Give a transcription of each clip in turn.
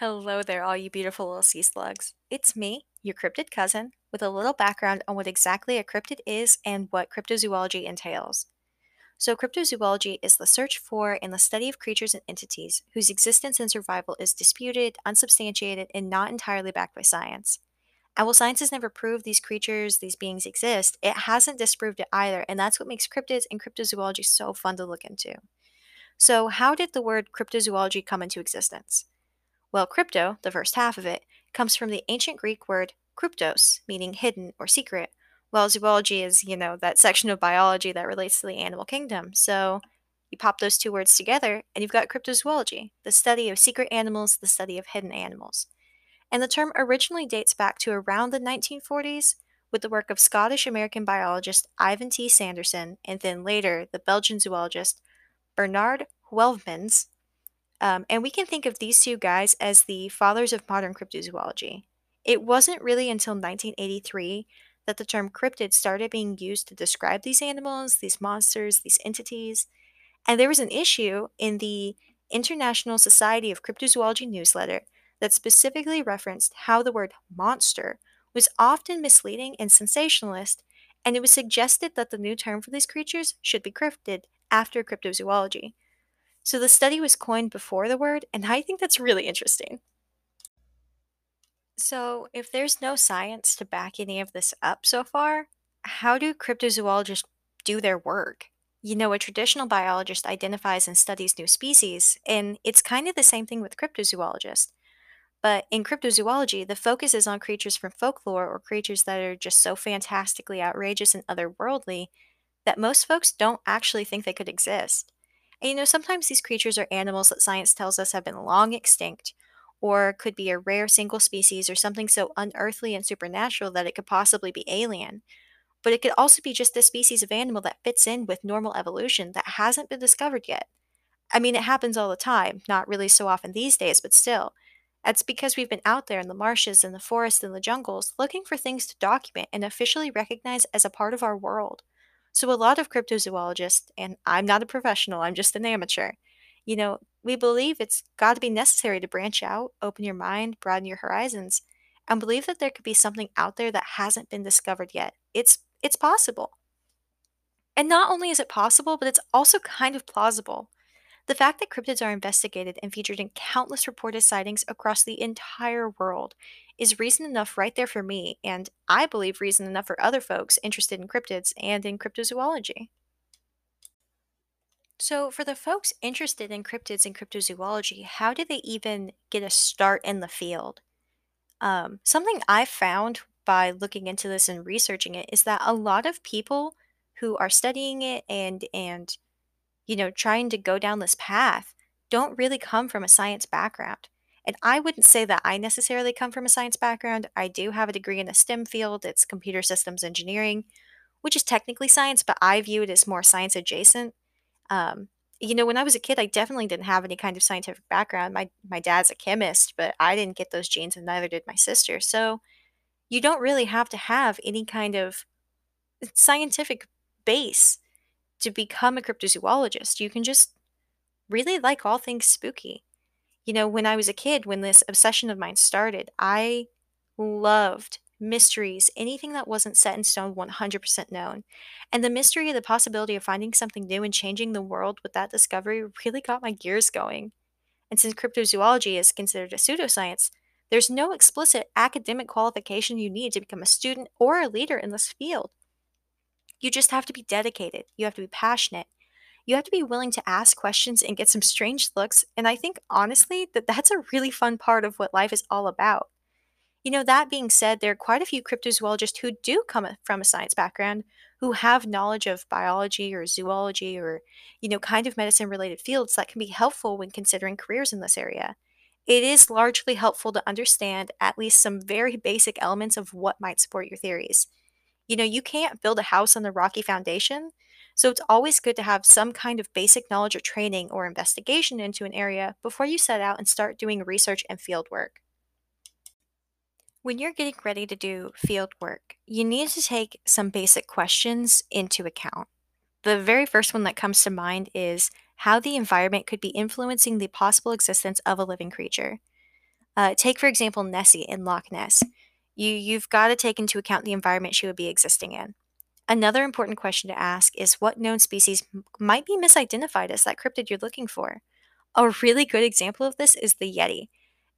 Hello there, all you beautiful little sea slugs. It's me, your cryptid cousin, with a little background on what exactly a cryptid is and what cryptozoology entails. So, cryptozoology is the search for and the study of creatures and entities whose existence and survival is disputed, unsubstantiated, and not entirely backed by science. And while science has never proved these creatures, these beings exist, it hasn't disproved it either, and that's what makes cryptids and cryptozoology so fun to look into. So, how did the word cryptozoology come into existence? Well, crypto, the first half of it, comes from the ancient Greek word kryptos, meaning hidden or secret, while zoology is, you know, that section of biology that relates to the animal kingdom. So you pop those two words together and you've got cryptozoology, the study of secret animals, the study of hidden animals. And the term originally dates back to around the 1940s with the work of Scottish American biologist Ivan T. Sanderson and then later the Belgian zoologist Bernard Heuvelmans um, and we can think of these two guys as the fathers of modern cryptozoology. It wasn't really until 1983 that the term cryptid started being used to describe these animals, these monsters, these entities. And there was an issue in the International Society of Cryptozoology newsletter that specifically referenced how the word monster was often misleading and sensationalist, and it was suggested that the new term for these creatures should be cryptid after cryptozoology. So the study was coined before the word, and I think that's really interesting. So, if there's no science to back any of this up so far, how do cryptozoologists do their work? You know, a traditional biologist identifies and studies new species, and it's kind of the same thing with cryptozoologists. But in cryptozoology, the focus is on creatures from folklore or creatures that are just so fantastically outrageous and otherworldly that most folks don't actually think they could exist. And you know, sometimes these creatures are animals that science tells us have been long extinct, or could be a rare single species or something so unearthly and supernatural that it could possibly be alien. But it could also be just a species of animal that fits in with normal evolution that hasn't been discovered yet. I mean, it happens all the time, not really so often these days, but still. That's because we've been out there in the marshes and the forests and the jungles looking for things to document and officially recognize as a part of our world. So, a lot of cryptozoologists, and I'm not a professional, I'm just an amateur, you know, we believe it's got to be necessary to branch out, open your mind, broaden your horizons, and believe that there could be something out there that hasn't been discovered yet. It's it's possible. And not only is it possible, but it's also kind of plausible. The fact that cryptids are investigated and featured in countless reported sightings across the entire world is reason enough right there for me, and I believe reason enough for other folks interested in cryptids and in cryptozoology. So, for the folks interested in cryptids and cryptozoology, how do they even get a start in the field? Um, something I found by looking into this and researching it is that a lot of people who are studying it and and you know, trying to go down this path don't really come from a science background. And I wouldn't say that I necessarily come from a science background. I do have a degree in the STEM field, it's computer systems engineering, which is technically science, but I view it as more science adjacent. Um, you know, when I was a kid, I definitely didn't have any kind of scientific background. My my dad's a chemist, but I didn't get those genes, and neither did my sister. So you don't really have to have any kind of scientific base to become a cryptozoologist. You can just really like all things spooky. You know, when I was a kid, when this obsession of mine started, I loved mysteries, anything that wasn't set in stone 100% known. And the mystery of the possibility of finding something new and changing the world with that discovery really got my gears going. And since cryptozoology is considered a pseudoscience, there's no explicit academic qualification you need to become a student or a leader in this field. You just have to be dedicated. You have to be passionate. You have to be willing to ask questions and get some strange looks. And I think, honestly, that that's a really fun part of what life is all about. You know, that being said, there are quite a few cryptozoologists who do come from a science background who have knowledge of biology or zoology or, you know, kind of medicine related fields that can be helpful when considering careers in this area. It is largely helpful to understand at least some very basic elements of what might support your theories. You know, you can't build a house on a rocky foundation, so it's always good to have some kind of basic knowledge or training or investigation into an area before you set out and start doing research and field work. When you're getting ready to do field work, you need to take some basic questions into account. The very first one that comes to mind is how the environment could be influencing the possible existence of a living creature. Uh, take, for example, Nessie in Loch Ness. You, you've got to take into account the environment she would be existing in. Another important question to ask is what known species might be misidentified as that cryptid you're looking for? A really good example of this is the Yeti.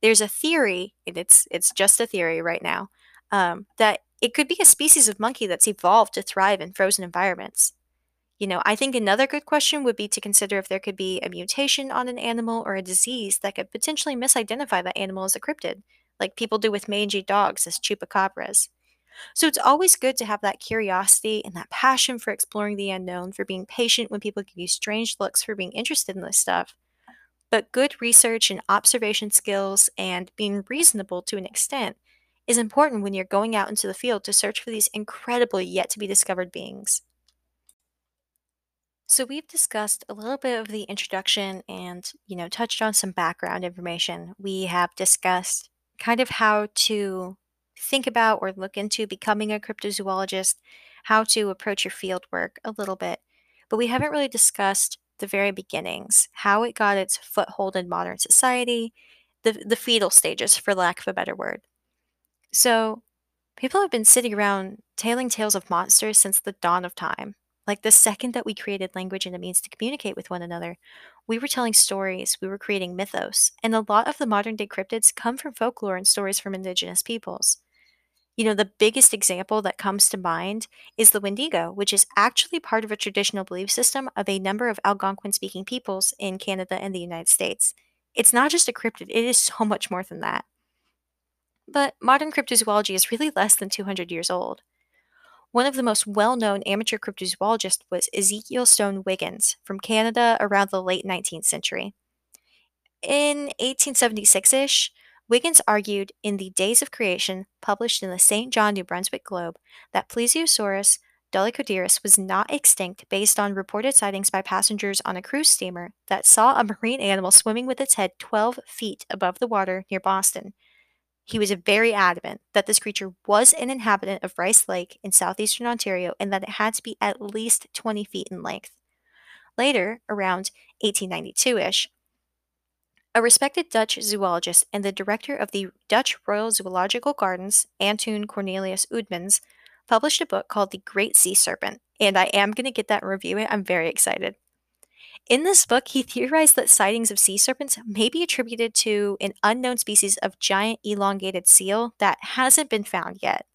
There's a theory, and it's it's just a theory right now, um, that it could be a species of monkey that's evolved to thrive in frozen environments. You know, I think another good question would be to consider if there could be a mutation on an animal or a disease that could potentially misidentify that animal as a cryptid, like people do with mangy dogs as chupacabras. So it's always good to have that curiosity and that passion for exploring the unknown, for being patient when people give you strange looks, for being interested in this stuff. But good research and observation skills and being reasonable to an extent is important when you're going out into the field to search for these incredible yet to be discovered beings. So we've discussed a little bit of the introduction and, you know, touched on some background information. We have discussed kind of how to think about or look into becoming a cryptozoologist, how to approach your field work a little bit. But we haven't really discussed the very beginnings, how it got its foothold in modern society, the the fetal stages for lack of a better word. So, people have been sitting around telling tales of monsters since the dawn of time. Like the second that we created language and a means to communicate with one another, we were telling stories, we were creating mythos, and a lot of the modern day cryptids come from folklore and stories from indigenous peoples. You know, the biggest example that comes to mind is the Wendigo, which is actually part of a traditional belief system of a number of Algonquin speaking peoples in Canada and the United States. It's not just a cryptid, it is so much more than that. But modern cryptozoology is really less than 200 years old. One of the most well known amateur cryptozoologists was Ezekiel Stone Wiggins from Canada around the late 19th century. In 1876 ish, Wiggins argued in The Days of Creation, published in the St. John, New Brunswick Globe, that Plesiosaurus dolichodeirus was not extinct based on reported sightings by passengers on a cruise steamer that saw a marine animal swimming with its head 12 feet above the water near Boston. He was very adamant that this creature was an inhabitant of Rice Lake in southeastern Ontario and that it had to be at least 20 feet in length. Later, around 1892 ish, a respected Dutch zoologist and the director of the Dutch Royal Zoological Gardens, Antoon Cornelius Oudemans, published a book called The Great Sea Serpent, and I am going to get that and review it. I'm very excited. In this book, he theorized that sightings of sea serpents may be attributed to an unknown species of giant elongated seal that hasn't been found yet.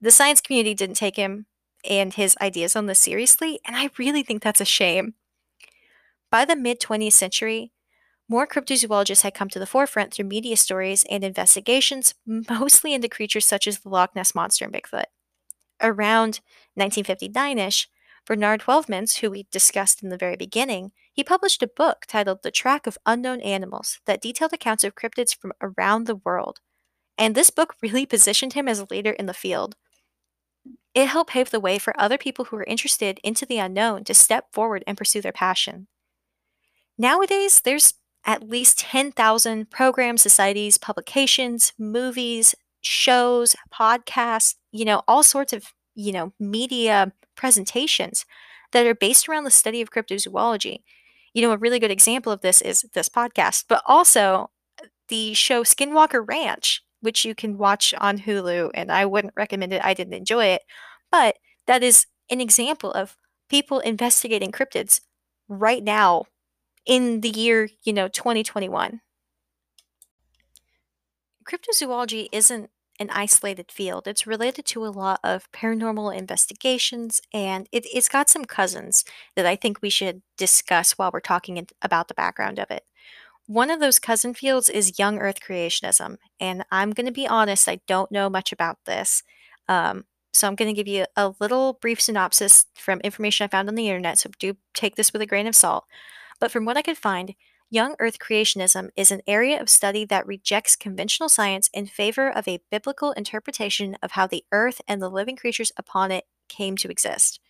The science community didn't take him and his ideas on this seriously, and I really think that's a shame. By the mid 20th century, more cryptozoologists had come to the forefront through media stories and investigations, mostly into creatures such as the Loch Ness Monster and Bigfoot. Around 1959 ish, Bernard Heuvelmans, who we discussed in the very beginning, he published a book titled The Track of Unknown Animals that detailed accounts of cryptids from around the world. And this book really positioned him as a leader in the field. It helped pave the way for other people who were interested into the unknown to step forward and pursue their passion. Nowadays, there's at least 10,000 programs, societies, publications, movies, shows, podcasts, you know, all sorts of, you know, media presentations that are based around the study of cryptozoology. You know, a really good example of this is this podcast, but also uh, the show Skinwalker Ranch, which you can watch on Hulu, and I wouldn't recommend it. I didn't enjoy it, but that is an example of people investigating cryptids right now in the year, you know, 2021. Cryptozoology isn't an isolated field. It's related to a lot of paranormal investigations, and it, it's got some cousins that I think we should discuss while we're talking about the background of it. One of those cousin fields is young Earth creationism, and I'm going to be honest, I don't know much about this. Um, so I'm going to give you a little brief synopsis from information I found on the internet, so do take this with a grain of salt. But from what I could find, young Earth creationism is an area of study that rejects conventional science in favor of a biblical interpretation of how the Earth and the living creatures upon it came to exist.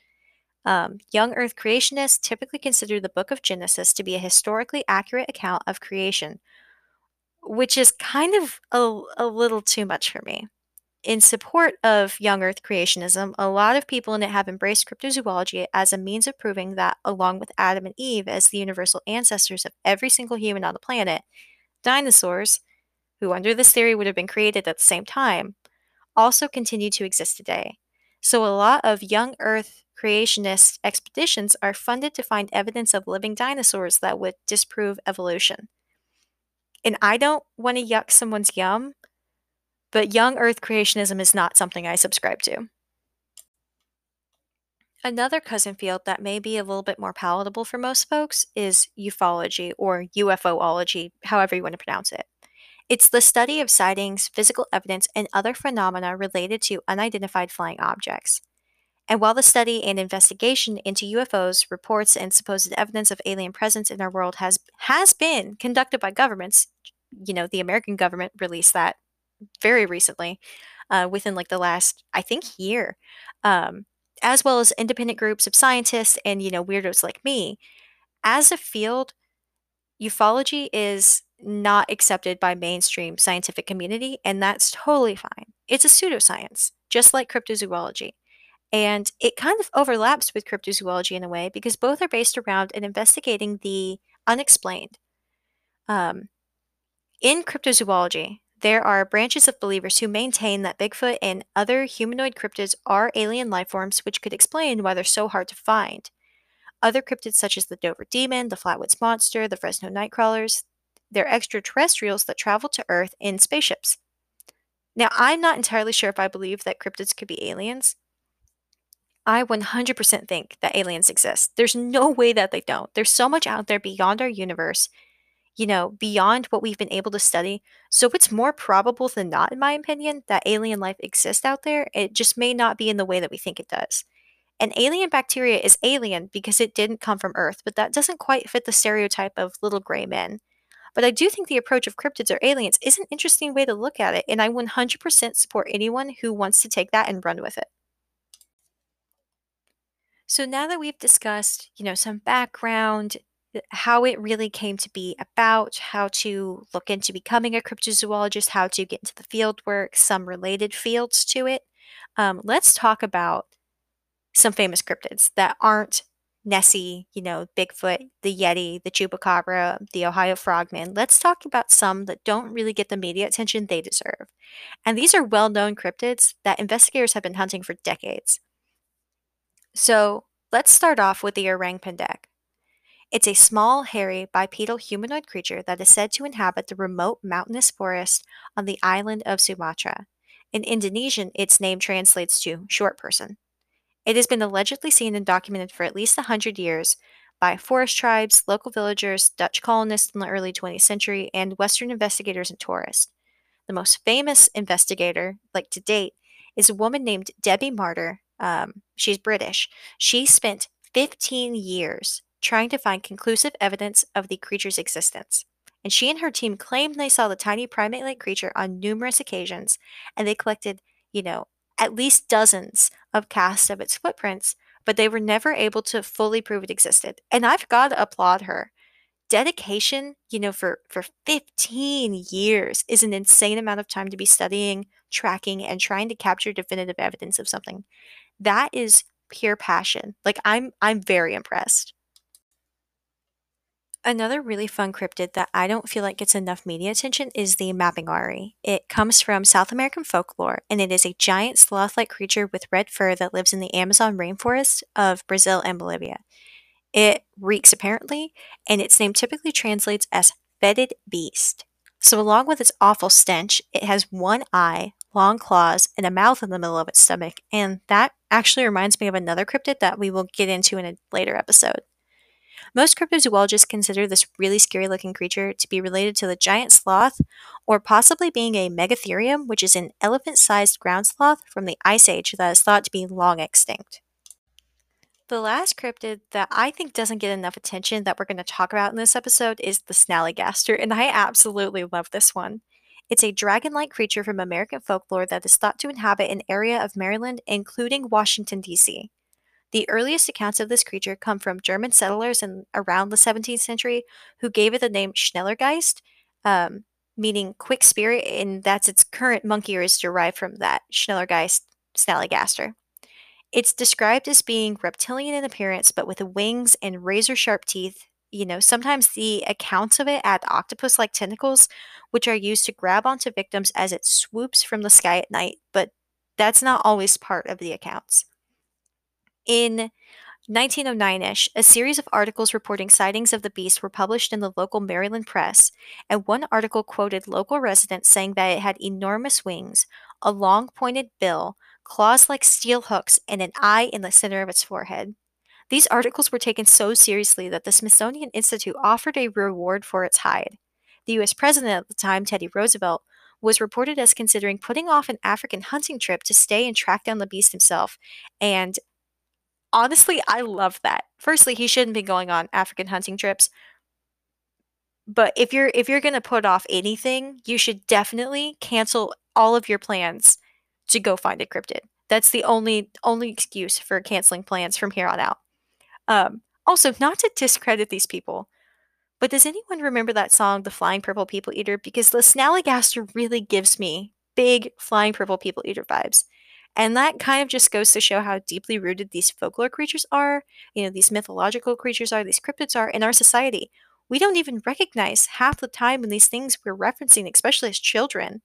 Um, young Earth creationists typically consider the book of Genesis to be a historically accurate account of creation, which is kind of a, a little too much for me in support of young Earth creationism, a lot of people in it have embraced cryptozoology as a means of proving that, along with Adam and Eve as the universal ancestors of every single human on the planet, dinosaurs, who under this theory would have been created at the same time, also continue to exist today. So a lot of young Earth creationist expeditions are funded to find evidence of living dinosaurs that would disprove evolution. And I don't want to yuck someone's yum, but young Earth creationism is not something I subscribe to. Another cousin field that may be a little bit more palatable for most folks is ufology or UFOlogy, however you want to pronounce it. It's the study of sightings, physical evidence, and other phenomena related to unidentified flying objects. And while the study and investigation into UFOs, reports, and supposed evidence of alien presence in our world has has been conducted by governments, you know, the American government released that very recently, uh, within like the last, I think, year. Um, as well as independent groups of scientists and, you know, weirdos like me. As a field, ufology is not accepted by mainstream scientific community, and that's totally fine. It's a pseudoscience, just like cryptozoology. And it kind of overlaps with cryptozoology in a way because both are based around and investigating the unexplained. Um, in cryptozoology, there are branches of believers who maintain that Bigfoot and other humanoid cryptids are alien life forms, which could explain why they're so hard to find. Other cryptids, such as the Dover Demon, the Flatwoods Monster, the Fresno Nightcrawlers, they're extraterrestrials that travel to Earth in spaceships. Now, I'm not entirely sure if I believe that cryptids could be aliens. I 100% think that aliens exist. There's no way that they don't. There's so much out there beyond our universe you know, beyond what we've been able to study. So it's more probable than not, in my opinion, that alien life exists out there. It just may not be in the way that we think it does. An alien bacteria is alien because it didn't come from Earth, but that doesn't quite fit the stereotype of little gray men. But I do think the approach of cryptids or aliens is an interesting way to look at it, and I 100% support anyone who wants to take that and run with it. So now that we've discussed, you know, some background, how it really came to be about, how to look into becoming a cryptozoologist, how to get into the field work, some related fields to it. Um, let's talk about some famous cryptids that aren't Nessie, you know, Bigfoot, the Yeti, the Chupacabra, the Ohio Frogman. Let's talk about some that don't really get the media attention they deserve. And these are well known cryptids that investigators have been hunting for decades. So let's start off with the orang pendek. It's a small, hairy, bipedal humanoid creature that is said to inhabit the remote mountainous forest on the island of Sumatra. In Indonesian, its name translates to short person. It has been allegedly seen and documented for at least a 100 years by forest tribes, local villagers, Dutch colonists in the early 20th century, and Western investigators and tourists. The most famous investigator, like to date, is a woman named Debbie Martyr. Um, she's British. She spent 15 years trying to find conclusive evidence of the creature's existence. And she and her team claimed they saw the tiny primate like creature on numerous occasions, and they collected, you know, at least dozens of casts of its footprints, but they were never able to fully prove it existed. And I've got to applaud her. Dedication, you know, for, for 15 years is an insane amount of time to be studying, tracking, and trying to capture definitive evidence of something. That is pure passion. Like I'm I'm very impressed. Another really fun cryptid that I don't feel like gets enough media attention is the Mapinguari. It comes from South American folklore, and it is a giant sloth-like creature with red fur that lives in the Amazon rainforest of Brazil and Bolivia. It reeks apparently, and its name typically translates as fetid beast. So along with its awful stench, it has one eye, long claws, and a mouth in the middle of its stomach, and that actually reminds me of another cryptid that we will get into in a later episode. Most cryptozoologists consider this really scary looking creature to be related to the giant sloth, or possibly being a megatherium, which is an elephant sized ground sloth from the Ice Age that is thought to be long extinct. The last cryptid that I think doesn't get enough attention that we're going to talk about in this episode is the Snallygaster, and I absolutely love this one. It's a dragon like creature from American folklore that is thought to inhabit an area of Maryland, including Washington, D.C. The earliest accounts of this creature come from German settlers in around the 17th century who gave it the name Schnellergeist, um, meaning quick spirit, and that's its current monkey is derived from that Schnellergeist Snallygaster. It's described as being reptilian in appearance, but with wings and razor sharp teeth, You know, sometimes the accounts of it add octopus like tentacles, which are used to grab onto victims as it swoops from the sky at night, but that's not always part of the accounts. In 1909 ish, a series of articles reporting sightings of the beast were published in the local Maryland press, and one article quoted local residents saying that it had enormous wings, a long pointed bill, claws like steel hooks, and an eye in the center of its forehead. These articles were taken so seriously that the Smithsonian Institute offered a reward for its hide. The US president at the time, Teddy Roosevelt, was reported as considering putting off an African hunting trip to stay and track down the beast himself, and honestly, I love that. Firstly, he shouldn't be going on African hunting trips. But if you're if you're going to put off anything, you should definitely cancel all of your plans to go find a cryptid. That's the only only excuse for canceling plans from here on out. Um, also, not to discredit these people, but does anyone remember that song, "The Flying Purple People Eater"? Because the Snallygaster really gives me big flying purple people eater vibes. And that kind of just goes to show how deeply rooted these folklore creatures are, you know, these mythological creatures are, these cryptids are in our society. We don't even recognize half the time when these things we're referencing, especially as children,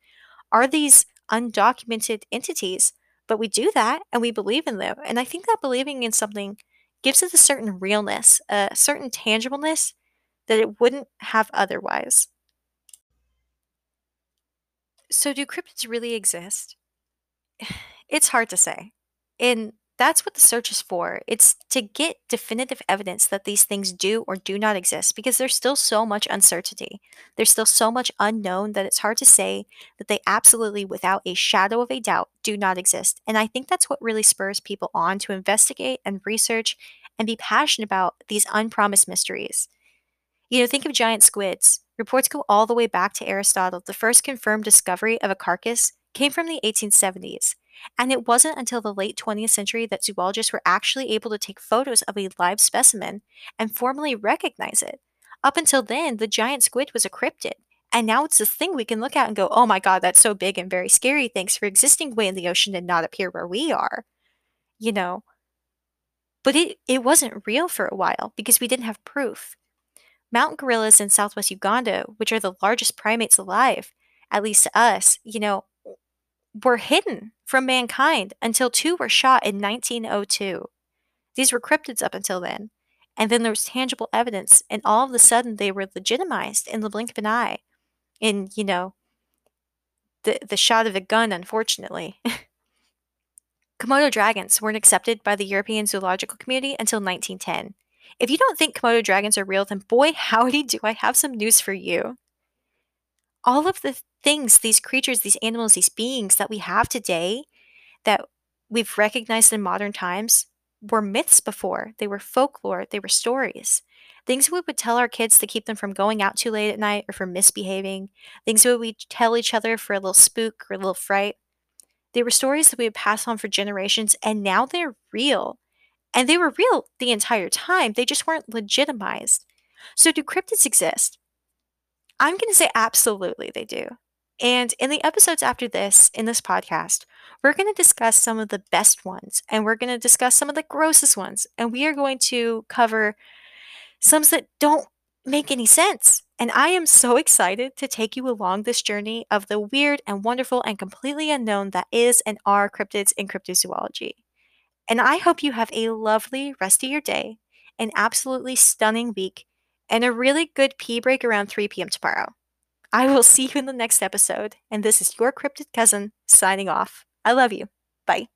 are these undocumented entities. But we do that and we believe in them. And I think that believing in something gives it a certain realness, a certain tangibleness that it wouldn't have otherwise. So, do cryptids really exist? It's hard to say. And that's what the search is for. It's to get definitive evidence that these things do or do not exist because there's still so much uncertainty. There's still so much unknown that it's hard to say that they absolutely, without a shadow of a doubt, do not exist. And I think that's what really spurs people on to investigate and research and be passionate about these unpromised mysteries. You know, think of giant squids. Reports go all the way back to Aristotle. The first confirmed discovery of a carcass came from the 1870s. And it wasn't until the late 20th century that zoologists were actually able to take photos of a live specimen and formally recognize it. Up until then, the giant squid was a cryptid. And now it's this thing we can look at and go, oh my god, that's so big and very scary. Thanks for existing way in the ocean and not up here where we are. You know? But it, it wasn't real for a while because we didn't have proof. Mountain gorillas in southwest Uganda, which are the largest primates alive, at least to us, you know, were hidden from mankind until two were shot in 1902. These were cryptids up until then. And then there was tangible evidence, and all of a sudden they were legitimized in the blink of an eye. In, you know, the, the shot of a gun, unfortunately. Komodo dragons weren't accepted by the European zoological community until 1910. If you don't think Komodo dragons are real, then boy, howdy, do I have some news for you. All of the things, these creatures, these animals, these beings that we have today that we've recognized in modern times were myths before. They were folklore, they were stories. Things we would tell our kids to keep them from going out too late at night or from misbehaving. Things we would tell each other for a little spook or a little fright. They were stories that we would pass on for generations, and now they're real. And they were real the entire time, they just weren't legitimized. So, do cryptids exist? I'm going to say absolutely they do. And in the episodes after this, in this podcast, we're going to discuss some of the best ones and we're going to discuss some of the grossest ones. And we are going to cover some that don't make any sense. And I am so excited to take you along this journey of the weird and wonderful and completely unknown that is and are cryptids in cryptozoology. And I hope you have a lovely rest of your day, an absolutely stunning week, and a really good pee break around 3 p.m. tomorrow. I will see you in the next episode, and this is your cryptid cousin signing off. I love you. Bye.